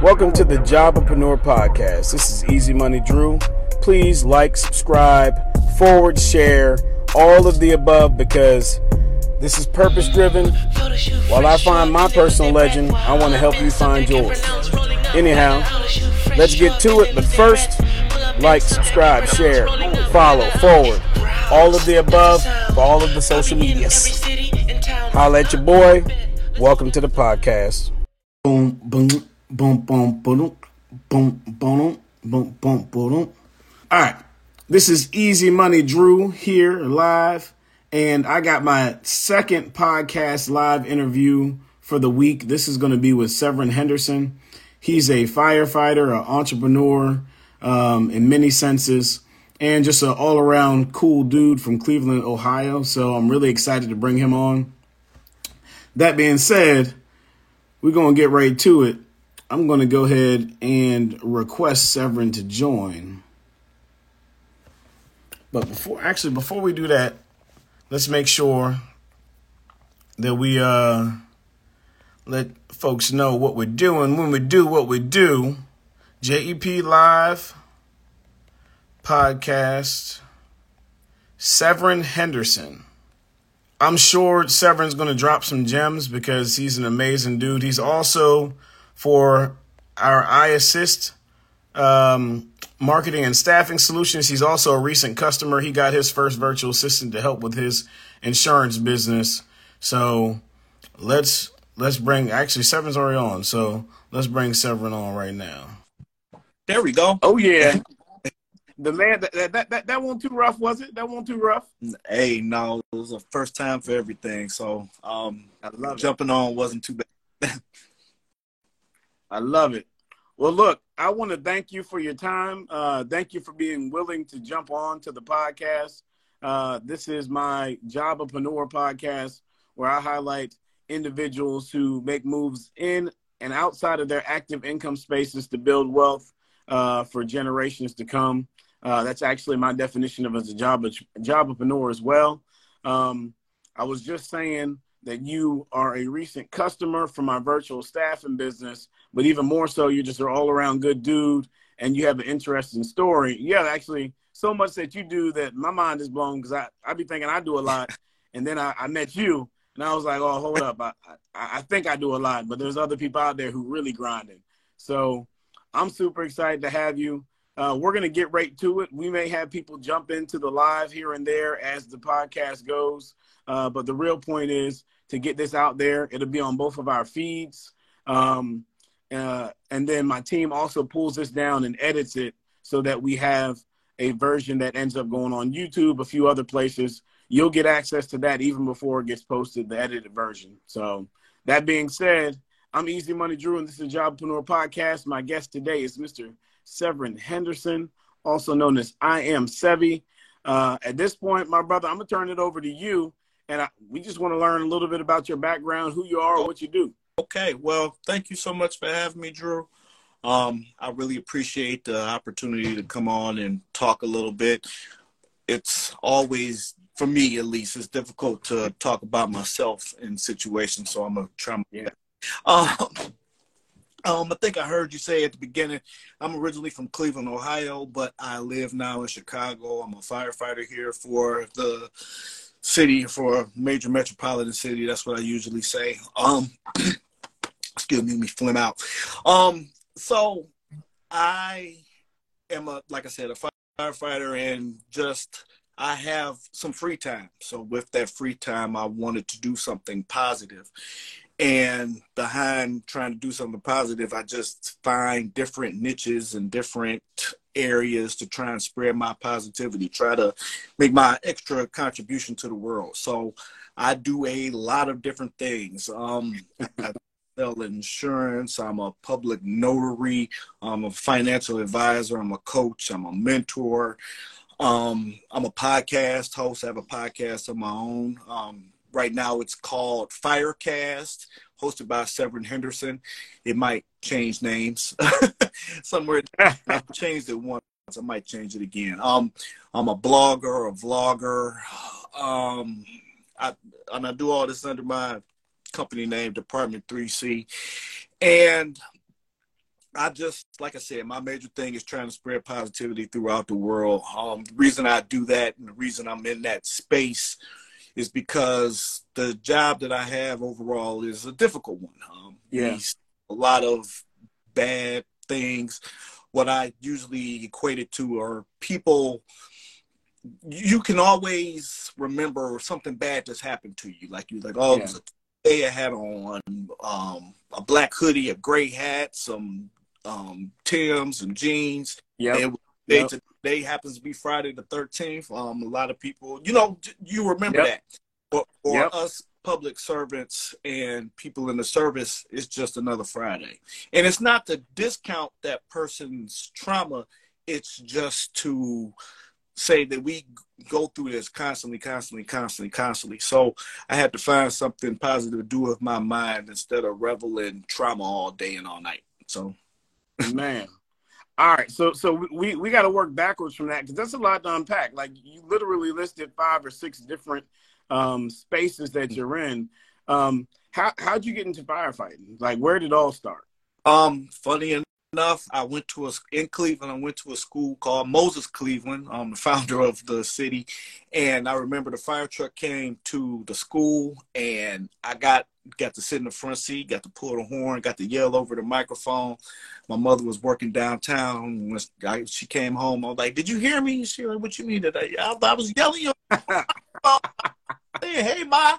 Welcome to the Jobpreneur Podcast. This is EZ Money Drew. Please like, subscribe, forward, share, all of the above because this is purpose driven. While I find my personal legend, I want to help you find yours. Anyhow, let's get to it. But first, like, subscribe, share, follow, forward, all of the above for all of the social medias. Holla at your boy. Welcome to the podcast. Boom, boom, boom, boom, boom, boom, boom, boom, boom, boom. All right, this is EZ Money Drew here live, and I got my second podcast live interview for the week. This is going to be with Severen Henderson. He's a firefighter, an entrepreneur um, in many senses, and just an all around cool dude from Cleveland, Ohio. So I'm really excited to bring him on. That being said, we're going to get right to it. I'm going to go ahead and request Severen to join. But before, actually, before we do that, let's make sure that we uh, let folks know what we're doing. When we do what we do, JEP Live podcast, Severen Henderson. I'm sure Severen's going to drop some gems because he's an amazing dude. He's also for our iAssist um, marketing and staffing solutions. He's also a recent customer. He got his first virtual assistant to help with his insurance business. So let's let's bring actually Severen's already on. So let's bring Severen on right now. There we go. Oh yeah. The man that that that that one too rough, was it? That one too rough? Hey, no, it was a first time for everything. So um I love jumping it. on wasn't too bad. I love it. Well, look, I want to thank you for your time. Uh, thank you for being willing to jump on to the podcast. Uh, this is my Jobpreneur podcast where I highlight individuals who make moves in and outside of their active income spaces to build wealth uh, for generations to come. Uh, that's actually my definition of as a job jobpreneur as well. Um, I was just saying that you are a recent customer for my virtual staffing business, but even more so, you're just an all around good dude and you have an interesting story. Yeah, actually, so much that you do that my mind is blown because I, I be thinking I do a lot. And then I, I met you and I was like, oh, hold up. I, I, I think I do a lot, but there's other people out there who really grinding. So I'm super excited to have you. Uh, we're going to get right to it. We may have people jump into the live here and there as the podcast goes. Uh, but the real point is to get this out there. It'll be on both of our feeds. Um, uh, and then my team also pulls this down and edits it so that we have a version that ends up going on YouTube, a few other places. You'll get access to that even before it gets posted, the edited version. So, that being said, I'm EZ Money Drew, and this is Jobpreneur Podcast. My guest today is Mr. Severen Henderson, also known as I Am Sevy. Uh, at this point, my brother, I'm gonna turn it over to you, and I, we just want to learn a little bit about your background, who you are, what you do. Okay, well, thank you so much for having me, Drew. Um, I really appreciate the opportunity to come on and talk a little bit. It's always, for me at least, it's difficult to talk about myself in situations, so I'm gonna try. My yeah. Um, um, I think I heard you say at the beginning, I'm originally from Cleveland, Ohio, but I live now in Chicago. I'm a firefighter here for the city, for a major metropolitan city. That's what I usually say. Um, excuse me, me flim out. Um, so I am a, like I said, a firefighter and just, I have some free time. So with that free time, I wanted to do something positive. And behind trying to do something positive, I just find different niches and different areas to try and spread my positivity, try to make my extra contribution to the world. So I do a lot of different things. Um, I sell insurance. I'm a public notary. I'm a financial advisor. I'm a coach. I'm a mentor. Um, I'm a podcast host. I have a podcast of my own. Um, Right now, it's called Firecast, hosted by Severen Henderson. It might change names somewhere. I've changed it once. I might change it again. Um, I'm a blogger, a vlogger. Um, I, and I do all this under my company name, Department 3C. And I just, like I said, my major thing is trying to spread positivity throughout the world. Um, the reason I do that and the reason I'm in that space is because the job that I have overall is a difficult one. Um, yeah. A lot of bad things. What I usually equate it to are people you can always remember something bad that's happened to you. Like you like, oh, yeah. a day I had on um, a black hoodie, a gray hat, some um, Tim's and jeans. Yeah. Yep. Today happens to be Friday the thirteenth. Um, a lot of people, you know, you remember yep. that. But for yep. us public servants and people in the service, it's just another Friday. And it's not to discount that person's trauma. It's just to say that we go through this constantly, constantly, constantly, constantly. So I had to find something positive to do with my mind instead of revel in trauma all day and all night. So, man. All right, so so we we got to work backwards from that because that's a lot to unpack. Like you literally listed five or six different um, spaces that you're in. Um, how how'd you get into firefighting? Like where did it all start? Um, funny enough, I went to a in Cleveland. I went to a school called Moses Cleaveland. I'm the founder of the city, and I remember the fire truck came to the school, and I got got to sit in the front seat, got to pull the horn, got to yell over the microphone. My mother was working downtown. When I, she came home, I was like, "Did you hear me?" She was like, "What you mean?" That I, I, was yelling, "Hey, ma."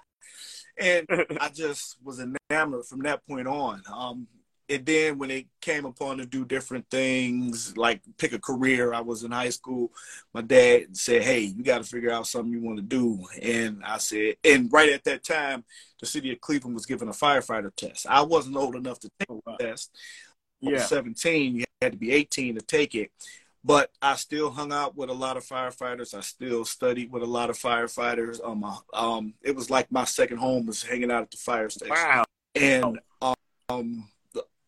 And I just was enamored from that point on. Um, and then when it came upon to do different things like pick a career i was in high school my dad said hey you got to figure out something you want to do and i said and right at that time the city of cleveland was giving a firefighter test i wasn't old enough to take the test yeah 17 you had to be 18 to take it but I still hung out with a lot of firefighters. I still studied with a lot of firefighters. Um, um, it was like my second home was hanging out at the fire station. Wow. And um,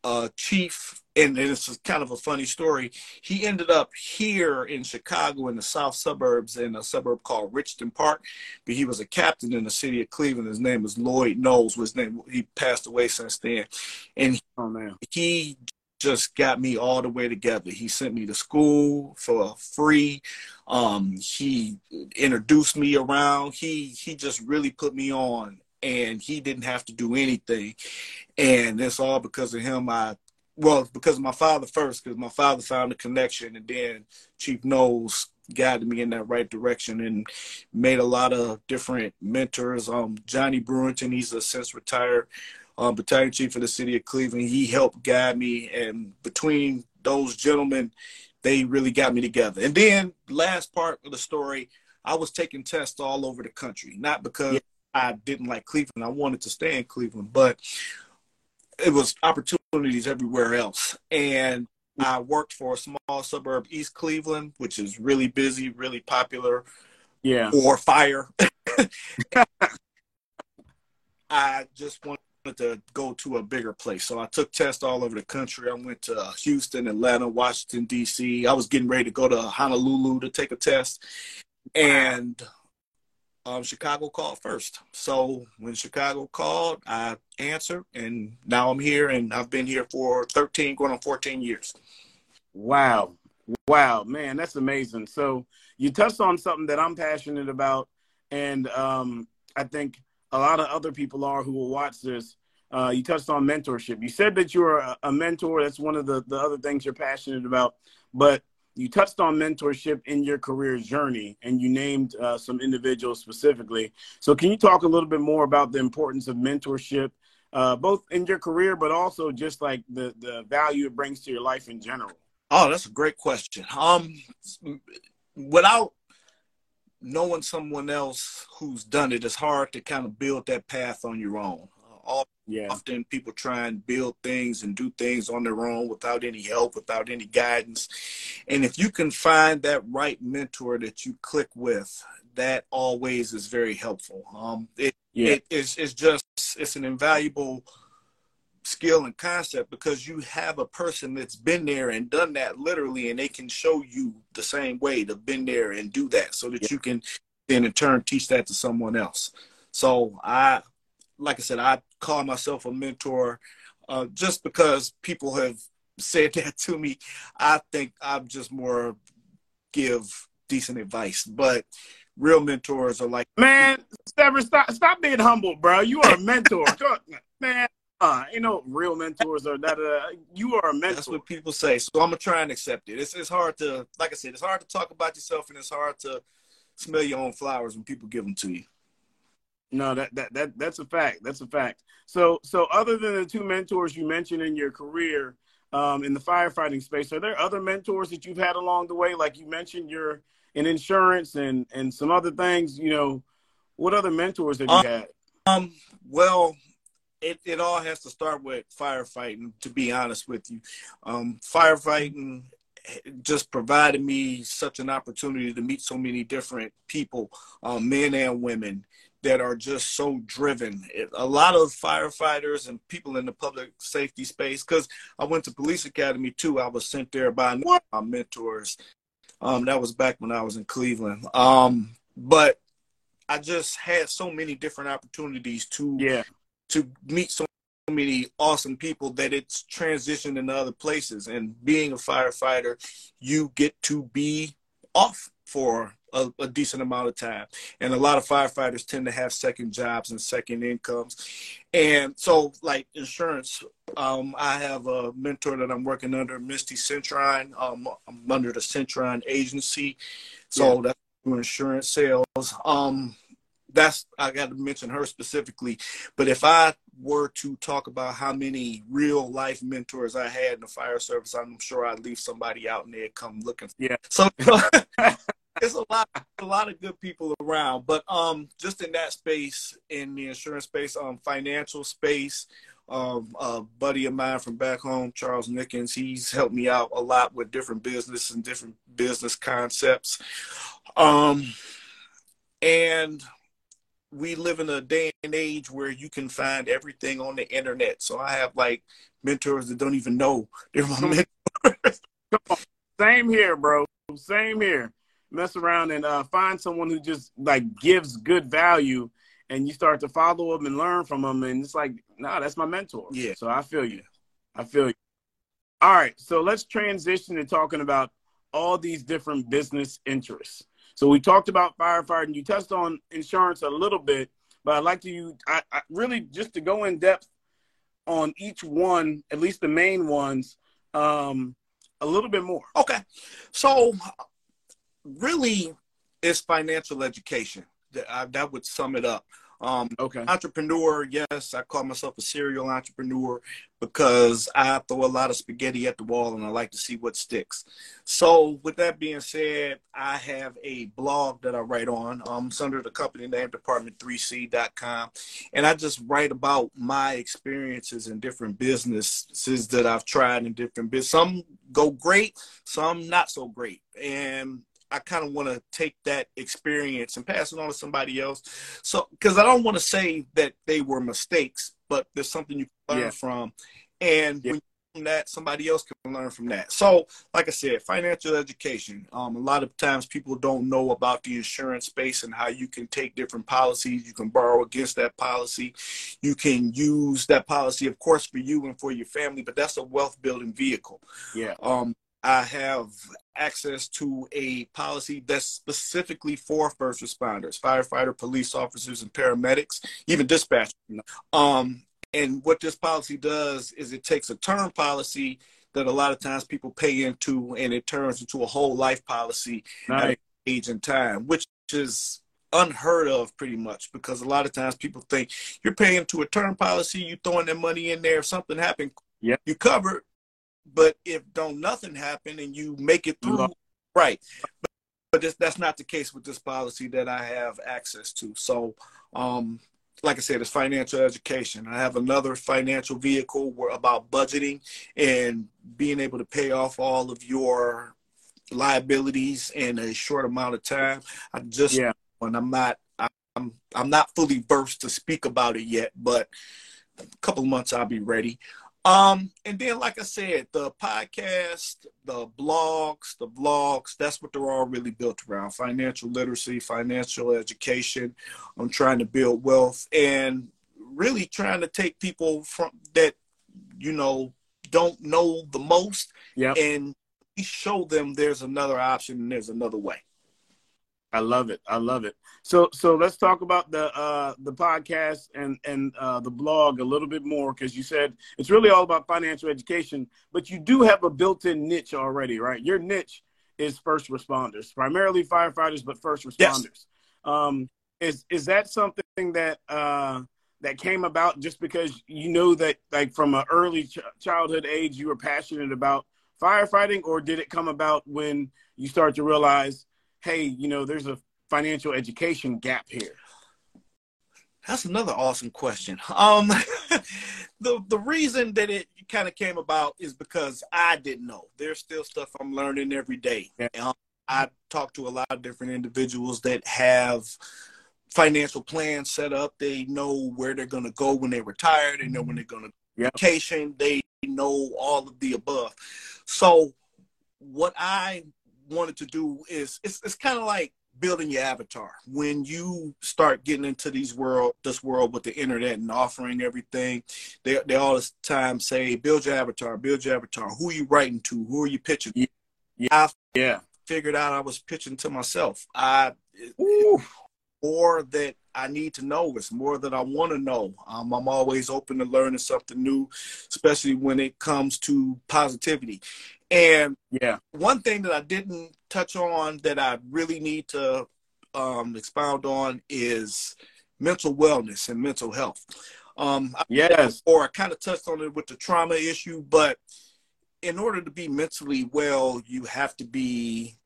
uh, chief, and this is kind of a funny story. He ended up here in Chicago in the south suburbs in a suburb called Richton Park, but he was a captain in the city of Cleveland. His name was Lloyd Knowles. Was name he passed away since then, and he, oh, man. he just got me all the way together. He sent me to school for free. Um, he introduced me around. He he just really put me on and he didn't have to do anything. And it's all because of him. I well, because of my father first, because my father found a connection, and then Chief Knowles guided me in that right direction and made a lot of different mentors. Um, Johnny Brewington, he's a since retired um, battalion chief of the city of Cleveland. He helped guide me, and between those gentlemen, they really got me together. And then last part of the story, I was taking tests all over the country, not because yeah. I didn't like Cleveland. I wanted to stay in Cleveland, but it was opportunities everywhere else. And I worked for a small suburb, East Cleveland, which is really busy, really popular. Yeah. Or fire. I just wanted to go to a bigger place. So I took tests all over the country. I went to Houston, Atlanta, Washington, D.C. I was getting ready to go to Honolulu to take a test. And um, Chicago called first. So when Chicago called, I answered, and now I'm here, and I've been here for 13, going on 14 years. Wow. Wow, man, that's amazing. So you touched on something that I'm passionate about, and um, I think a lot of other people are who will watch this. Uh, you touched on mentorship. You said that you're a, a mentor. That's one of the, the other things you're passionate about. But you touched on mentorship in your career journey and you named uh, some individuals specifically. So, can you talk a little bit more about the importance of mentorship, uh, both in your career, but also just like the, the value it brings to your life in general? Oh, that's a great question. Um, without knowing someone else who's done it, it's hard to kind of build that path on your own. All yeah. Often people try and build things and do things on their own without any help, without any guidance. And if you can find that right mentor that you click with, that always is very helpful. Um, it, yeah. it's, it's just, it's an invaluable skill and concept because you have a person that's been there and done that literally and they can show you the same way to been there and do that so that yeah. you can then in turn teach that to someone else so i like i said i call myself a mentor uh, just because people have said that to me, I think I'm just more give decent advice. But real mentors are like man, Sever, stop stop being humble, bro. You are a mentor, man. Uh, you know, real mentors are that. Uh, you are a mentor. That's what people say. So I'm gonna try and accept it. It's it's hard to, like I said, it's hard to talk about yourself, and it's hard to smell your own flowers when people give them to you. No, that that that that's a fact. That's a fact. So so other than the two mentors you mentioned in your career um, in the firefighting space, are there other mentors that you've had along the way? Like you mentioned, you're in insurance and and some other things. You know, what other mentors have you um, had? Um, well, it, it all has to start with firefighting, to be honest with you. Um, firefighting just provided me such an opportunity to meet so many different people, um, men and women, that are just so driven. A lot of firefighters and people in the public safety space, because I went to police academy too. I was sent there by my mentors. Um, that was back when I was in Cleveland. Um, but I just had so many different opportunities to yeah to meet so many awesome people that it's transitioned into other places. And being a firefighter, you get to be off for a, a, decent amount of time. And a lot of firefighters tend to have second jobs and second incomes. And so, like insurance, um, I have a mentor that I'm working under, Misty Centrine. Um, I'm under the Centrine agency. So yeah. that's insurance sales. Um, that's I got to mention her specifically. But if I were to talk about how many real life mentors I had in the fire service, I'm sure I'd leave somebody out and they'd come looking. Yeah. So there's a lot, a lot of good people around. But um, just in that space, in the insurance space, um, financial space, um, a buddy of mine from back home, Charles Nickens, he's helped me out a lot with different business and different business concepts. Um, and we live in a day and age where you can find everything on the internet. So I have like mentors that don't even know they're my mentors. Same here, bro. Same here. Mess around and uh, find someone who just like gives good value, and you start to follow them and learn from them, and it's like, nah, that's my mentor. Yeah. So I feel you. I feel you. All right, so let's transition to talking about all these different business interests. So we talked about firefighting. You touched on insurance a little bit, but I'd like to you I, I really just to go in depth on each one, at least the main ones, um, a little bit more. Okay. So really it's financial education. That, that would sum it up. Um, okay. Entrepreneur, yes, I call myself a serial entrepreneur because I throw a lot of spaghetti at the wall and I like to see what sticks. So, with that being said, I have a blog that I write on. Um, it's under the company name Department3C.com, and I just write about my experiences in different businesses that I've tried in different business. Some go great, some not so great, and I kind of want to take that experience and pass it on to somebody else. So, because I don't want to say that they were mistakes, but there's something you can learn yeah. from, and yeah. from that, somebody else can learn from that. So, like I said, financial education. Um, a lot of times people don't know about the insurance space and how you can take different policies. You can borrow against that policy. You can use that policy, of course, for you and for your family, but that's a wealth building vehicle. Yeah. Um, I have access to a policy that's specifically for first responders, firefighter, police officers, and paramedics, even dispatchers. Um, and what this policy does is it takes a term policy that a lot of times people pay into and it turns into a whole life policy nice. at age and time, which is unheard of pretty much because a lot of times people think you're paying to a term policy, you're throwing that money in there, if something happened, yeah. you covered. But if don't nothing happen and you make it through, mm-hmm. right? But, but this, that's not the case with this policy that I have access to. So, um, like I said, it's financial education. I have another financial vehicle where, about budgeting and being able to pay off all of your liabilities in a short amount of time. I just yeah. when I'm not I'm I'm not fully versed to speak about it yet, but a couple months I'll be ready. Um, and then, like I said, the podcast, the blogs, the vlogs, that's what they're all really built around financial literacy, financial education. I'm trying to build wealth and really trying to take people from that, you know, don't know the most, yeah, and show them there's another option and there's another way. I love it. I love it. So so let's talk about the uh the podcast and and uh the blog a little bit more because you said it's really all about financial education, but you do have a built-in niche already, right? Your niche is first responders, primarily firefighters, but first responders. Yes. Um is is that something that uh that came about just because you know that like from an early ch- childhood age you were passionate about firefighting or did it come about when you start to realize hey, you know, there's a financial education gap here? That's another awesome question. Um, the the reason that it kind of came about is because I didn't know. There's still stuff I'm learning every day. Um, I talk to a lot of different individuals that have financial plans set up. They know where they're going to go when they retire. They know when they're going to yep. vacation. They know all of the above. So what I wanted to do is it's it's kind of like building your avatar. When you start getting into these world this world with the internet and offering everything they, they all the time say build your avatar build your avatar. Who are you writing to? Who are you pitching? Yeah, I yeah figured out i was pitching to myself. I more that i need to know it's more that i want to know. Um, i'm always open to learning something new especially when it comes to positivity and yeah, one thing that I didn't touch on that I really need to um, expound on is mental wellness and mental health. Um, yes, or I kind of touched on it with the trauma issue, but in order to be mentally well, you have to be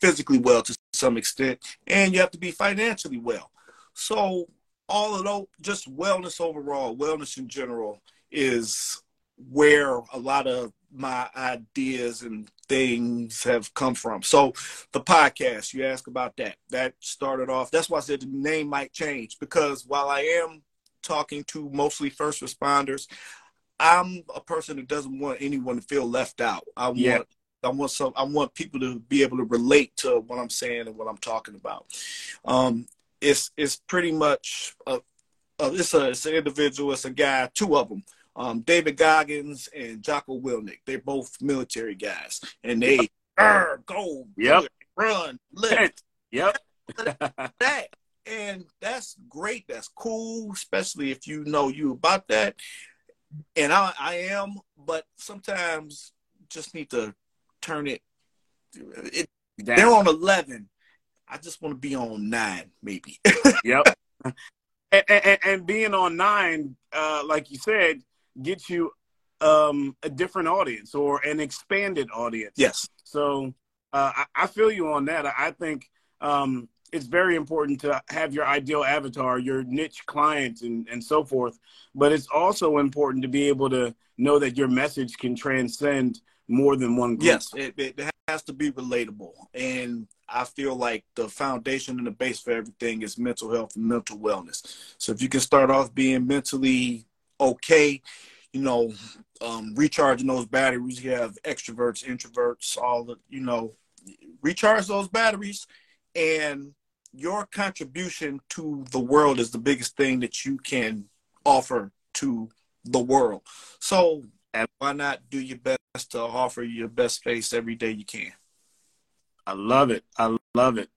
physically well to some extent, and you have to be financially well. So all of those, just wellness overall, wellness in general, is where a lot of my ideas and things have come from. So the podcast, you ask about that. That started off. That's why I said the name might change because while I am talking to mostly first responders, I'm a person that doesn't want anyone to feel left out. I yeah. want I want some I want people to be able to relate to what I'm saying and what I'm talking about. Um, it's it's pretty much a, a it's a it's an individual, it's a guy, two of them um, David Goggins and Jocko Willink. They're both military guys, and they yep. go, yep. run, lift, yep, that, and that's great. That's cool, especially if you know you about that. And I, I am, but sometimes just need to turn it. it they're on eleven. I just want to be on nine, maybe. yep. And, and, and, being on nine, uh, like you said, get you um, a different audience or an expanded audience. Yes. So uh, I, I, feel you on that. I think um, it's very important to have your ideal avatar, your niche clients, and, and so forth. But it's also important to be able to know that your message can transcend more than one group. Yes, it, it has to be relatable. And I feel like the foundation and the base for everything is mental health and mental wellness. So if you can start off being mentally okay, you know, um, recharging those batteries. You have extroverts, introverts, all the, you know, recharge those batteries and your contribution to the world is the biggest thing that you can offer to the world. So and why not do your best to offer your best face every day you can? I love it. I love it.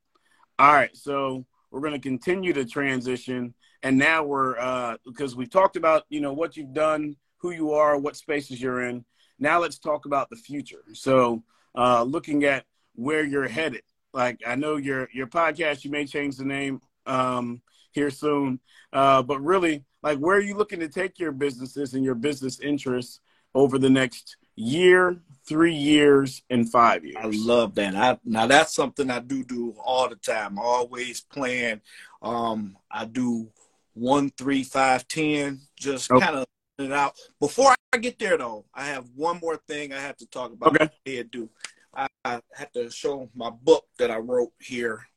All right. So we're going to continue to transition and now we're uh, because we've talked about you know what you've done, who you are, what spaces you're in. Now let's talk about the future. So uh, looking at where you're headed. Like I know your your podcast, you may change the name um, here soon, uh, but really, like where are you looking to take your businesses and your business interests over the next year, three years, and five years? I love that. I now that's something I do do all the time. I always plan. Um, I do one, three, five, ten. Just okay. kind of it out. Before I get there, though, I have one more thing I have to talk about. Okay. I do. I, I have to show my book that I wrote here.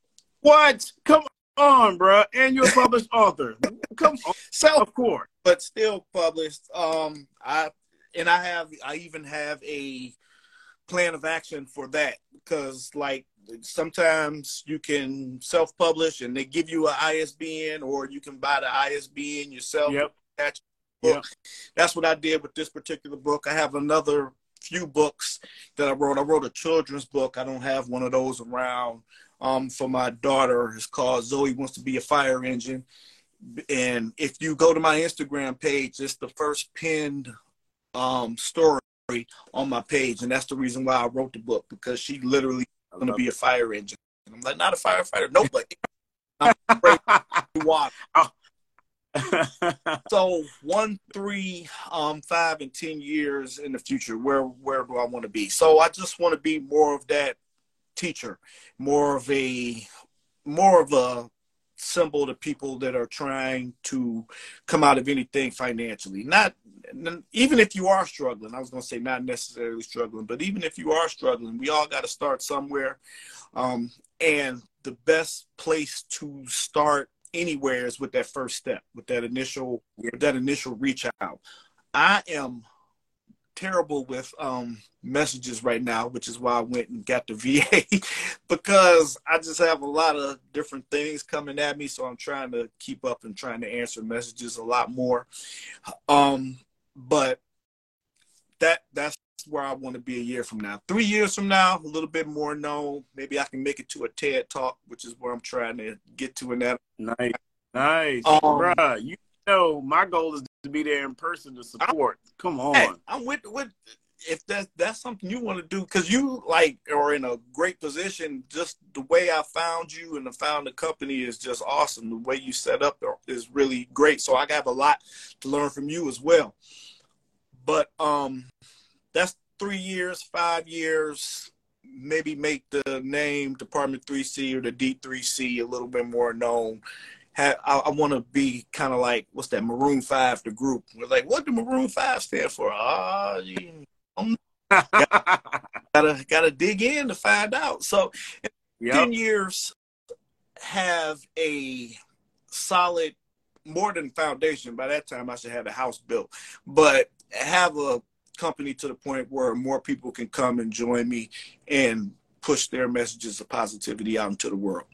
What? Come on, bro. And you're a published author. Come on. So, of course, but still published. Um, I and I have. I even have a plan of action for that because, like, sometimes you can self-publish and they give you an ISBN or you can buy the ISBN yourself. Yep. book. That's what I did with this particular book. I have another few books that I wrote. I wrote a children's book. I don't have one of those around um, for my daughter. It's called Zoe Wants to Be a Fire Engine. And if you go to my Instagram page, it's the first pinned um, story on my page. And that's the reason why I wrote the book because she literally going to be a fire engine. And I'm like, not a firefighter, nobody. I'm water. so one, three, um, five, and ten years in the future, where where do I want to be? So I just want to be more of that teacher, more of a more of a symbol to people that are trying to come out of anything financially. Not even if you are struggling, I was going to say not necessarily struggling, but even if you are struggling, we all got to start somewhere. Um, and the best place to start anywhere is with that first step, with that initial, with that initial reach out. I am terrible with um, messages right now, which is why I went and got the VA because I just have a lot of different things coming at me. So I'm trying to keep up and trying to answer messages a lot more. Um, but that that's where I want to be a year from now. Three years from now, a little bit more known. Maybe I can make it to a TED talk, which is where I'm trying to get to in that. Nice, nice, um, bruh. You know, my goal is to be there in person to support. I, Come on, hey, I'm with with. If that's that's something you want to do, because you like are in a great position. Just the way I found you and the found the company is just awesome. The way you set up is really great. So I have a lot to learn from you as well. But um, that's three years, five years, maybe make the name Department 3C or the D3C a little bit more known. Have, I, I want to be kind of like what's that Maroon Five, the group. We're like, what do Maroon Five stand for? Ah, uh, gotta gotta dig in to find out. So, yep. ten years, have a solid, more than foundation. By that time, I should have a house built, but have a company to the point where more people can come and join me and push their messages of positivity out into the world.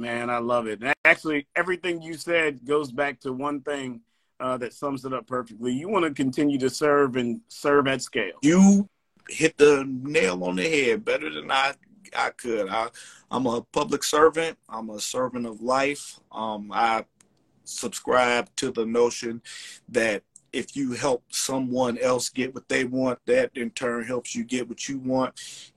Man, I love it. actually, everything you said goes back to one thing uh, that sums it up perfectly. You want to continue to serve and serve at scale. You hit the nail on the head better than I I could. I, I'm a public servant. I'm a servant of life. Um, I subscribe to the notion that if you help someone else get what they want, that in turn helps you get what you want.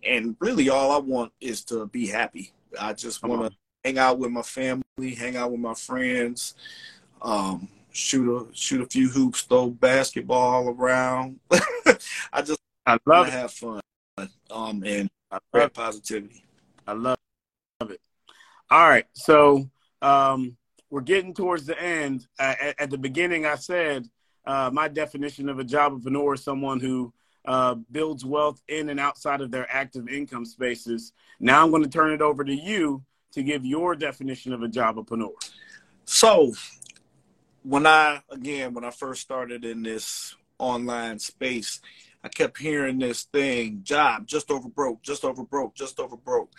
And really, all I want is to be happy. I just want to hang out with my family, hang out with my friends, um, shoot a shoot a few hoops, throw basketball around. I just I love to have fun, um, and I spread positivity. I love it. All right, so um, we're getting towards the end. Uh, at, at the beginning, I said uh, my definition of a job jobpreneur is someone who uh, builds wealth in and outside of their active income spaces. Now I'm going to turn it over to you to give your definition of a jobpreneur. So, when I again when I first started in this online space, I kept hearing this thing, job just over broke, just over broke, just over broke.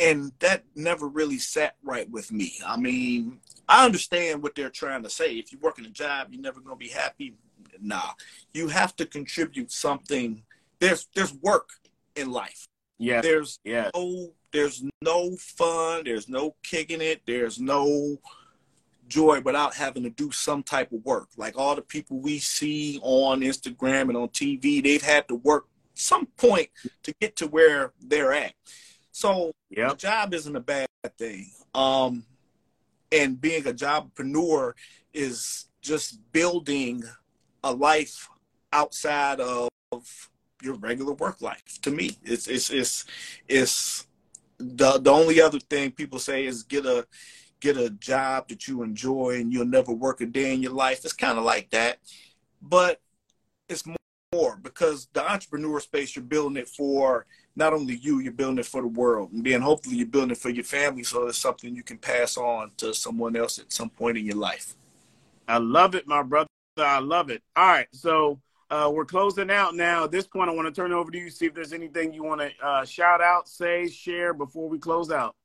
And that never really sat right with me. I mean, I understand what they're trying to say. If you work in a job, you're never going to be happy. Nah, you have to contribute something. There's there's work in life. Yeah. There's yeah. no there's no fun. There's no kicking it. There's no joy without having to do some type of work. Like all the people we see on Instagram and on TV, they've had to work some point to get to where they're at. So yep. the job isn't a bad thing. Um, and being a jobpreneur is just building a life outside of your regular work life. To me, it's it's it's it's the the only other thing people say is get a get a job that you enjoy and you'll never work a day in your life. It's kind of like that, but it's more because the entrepreneur space you're building it for not only you, you're building it for the world, and then hopefully you're building it for your family, so it's something you can pass on to someone else at some point in your life. I love it, my brother. I love it. All right, so uh, we're closing out now. At this point, I want to turn over to you, see if there's anything you want to uh, shout out, say, share before we close out.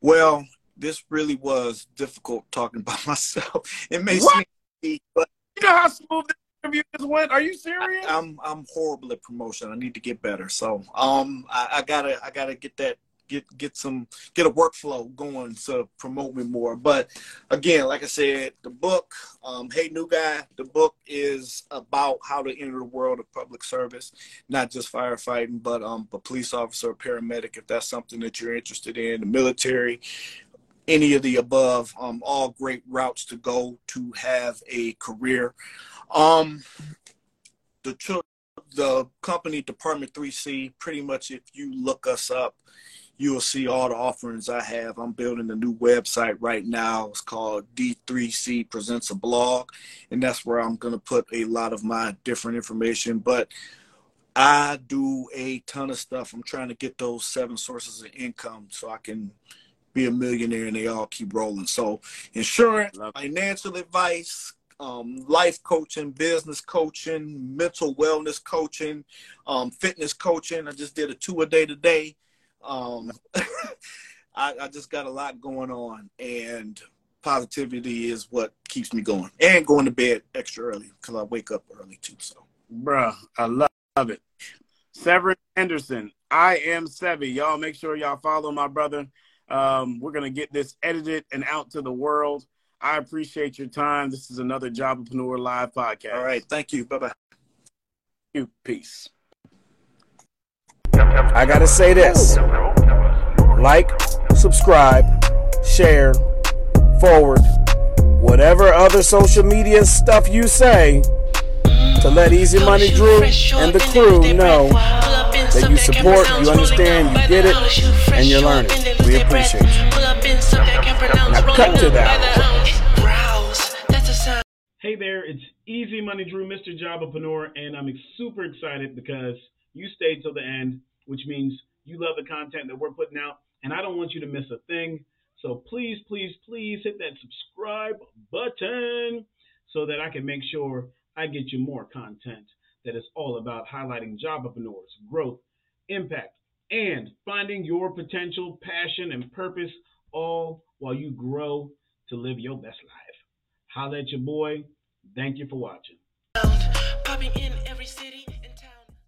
Well, this really was difficult talking about myself. It may what? seem, but You know how smooth this interview just went? Are you serious? I, am I'm, I'm horrible at promotion. I need to get better. So um I, I gotta I gotta get that get get some get a workflow going to promote me more. But again, like I said, the book, um, Hey New Guy, the book is about how to enter the world of public service, not just firefighting, but um, a police officer, paramedic, if that's something that you're interested in, the military, any of the above, um, all great routes to go to have a career. Um, the the company Department 3C, pretty much if you look us up, you will see all the offerings I have. I'm building a new website right now. It's called D3C Presents a Blog, and that's where I'm going to put a lot of my different information. But I do a ton of stuff. I'm trying to get those seven sources of income so I can be a millionaire and they all keep rolling. So, insurance, financial advice, um, life coaching, business coaching, mental wellness coaching, um, fitness coaching. I just did a two a day today um, I, I just got a lot going on, and positivity is what keeps me going, and going to bed extra early because I wake up early too. So, bruh, I love, it. Severen Anderson, I am Sevy. Y'all make sure y'all follow my brother. Um, we're gonna get this edited and out to the world. I appreciate your time. This is another Jobpreneur Live podcast. All right, thank you. Bye bye. You peace. I gotta say this like, subscribe, share, forward, whatever other social media stuff you say to let EZ Money Drew and the crew know that you support, you understand, you get it, and you're learning. We appreciate you. Now cut to that. Hey there, it's EZ Money Drew, Mr. Jobpreneur, and I'm super excited because you stayed till the end, which means you love the content that we're putting out, and I don't want you to miss a thing. So please, please, please hit that subscribe button so that I can make sure I get you more content that is all about highlighting jobpreneurs, growth, impact, and finding your potential, passion, and purpose all while you grow to live your best life. Holla at your boy. Thank you for watching.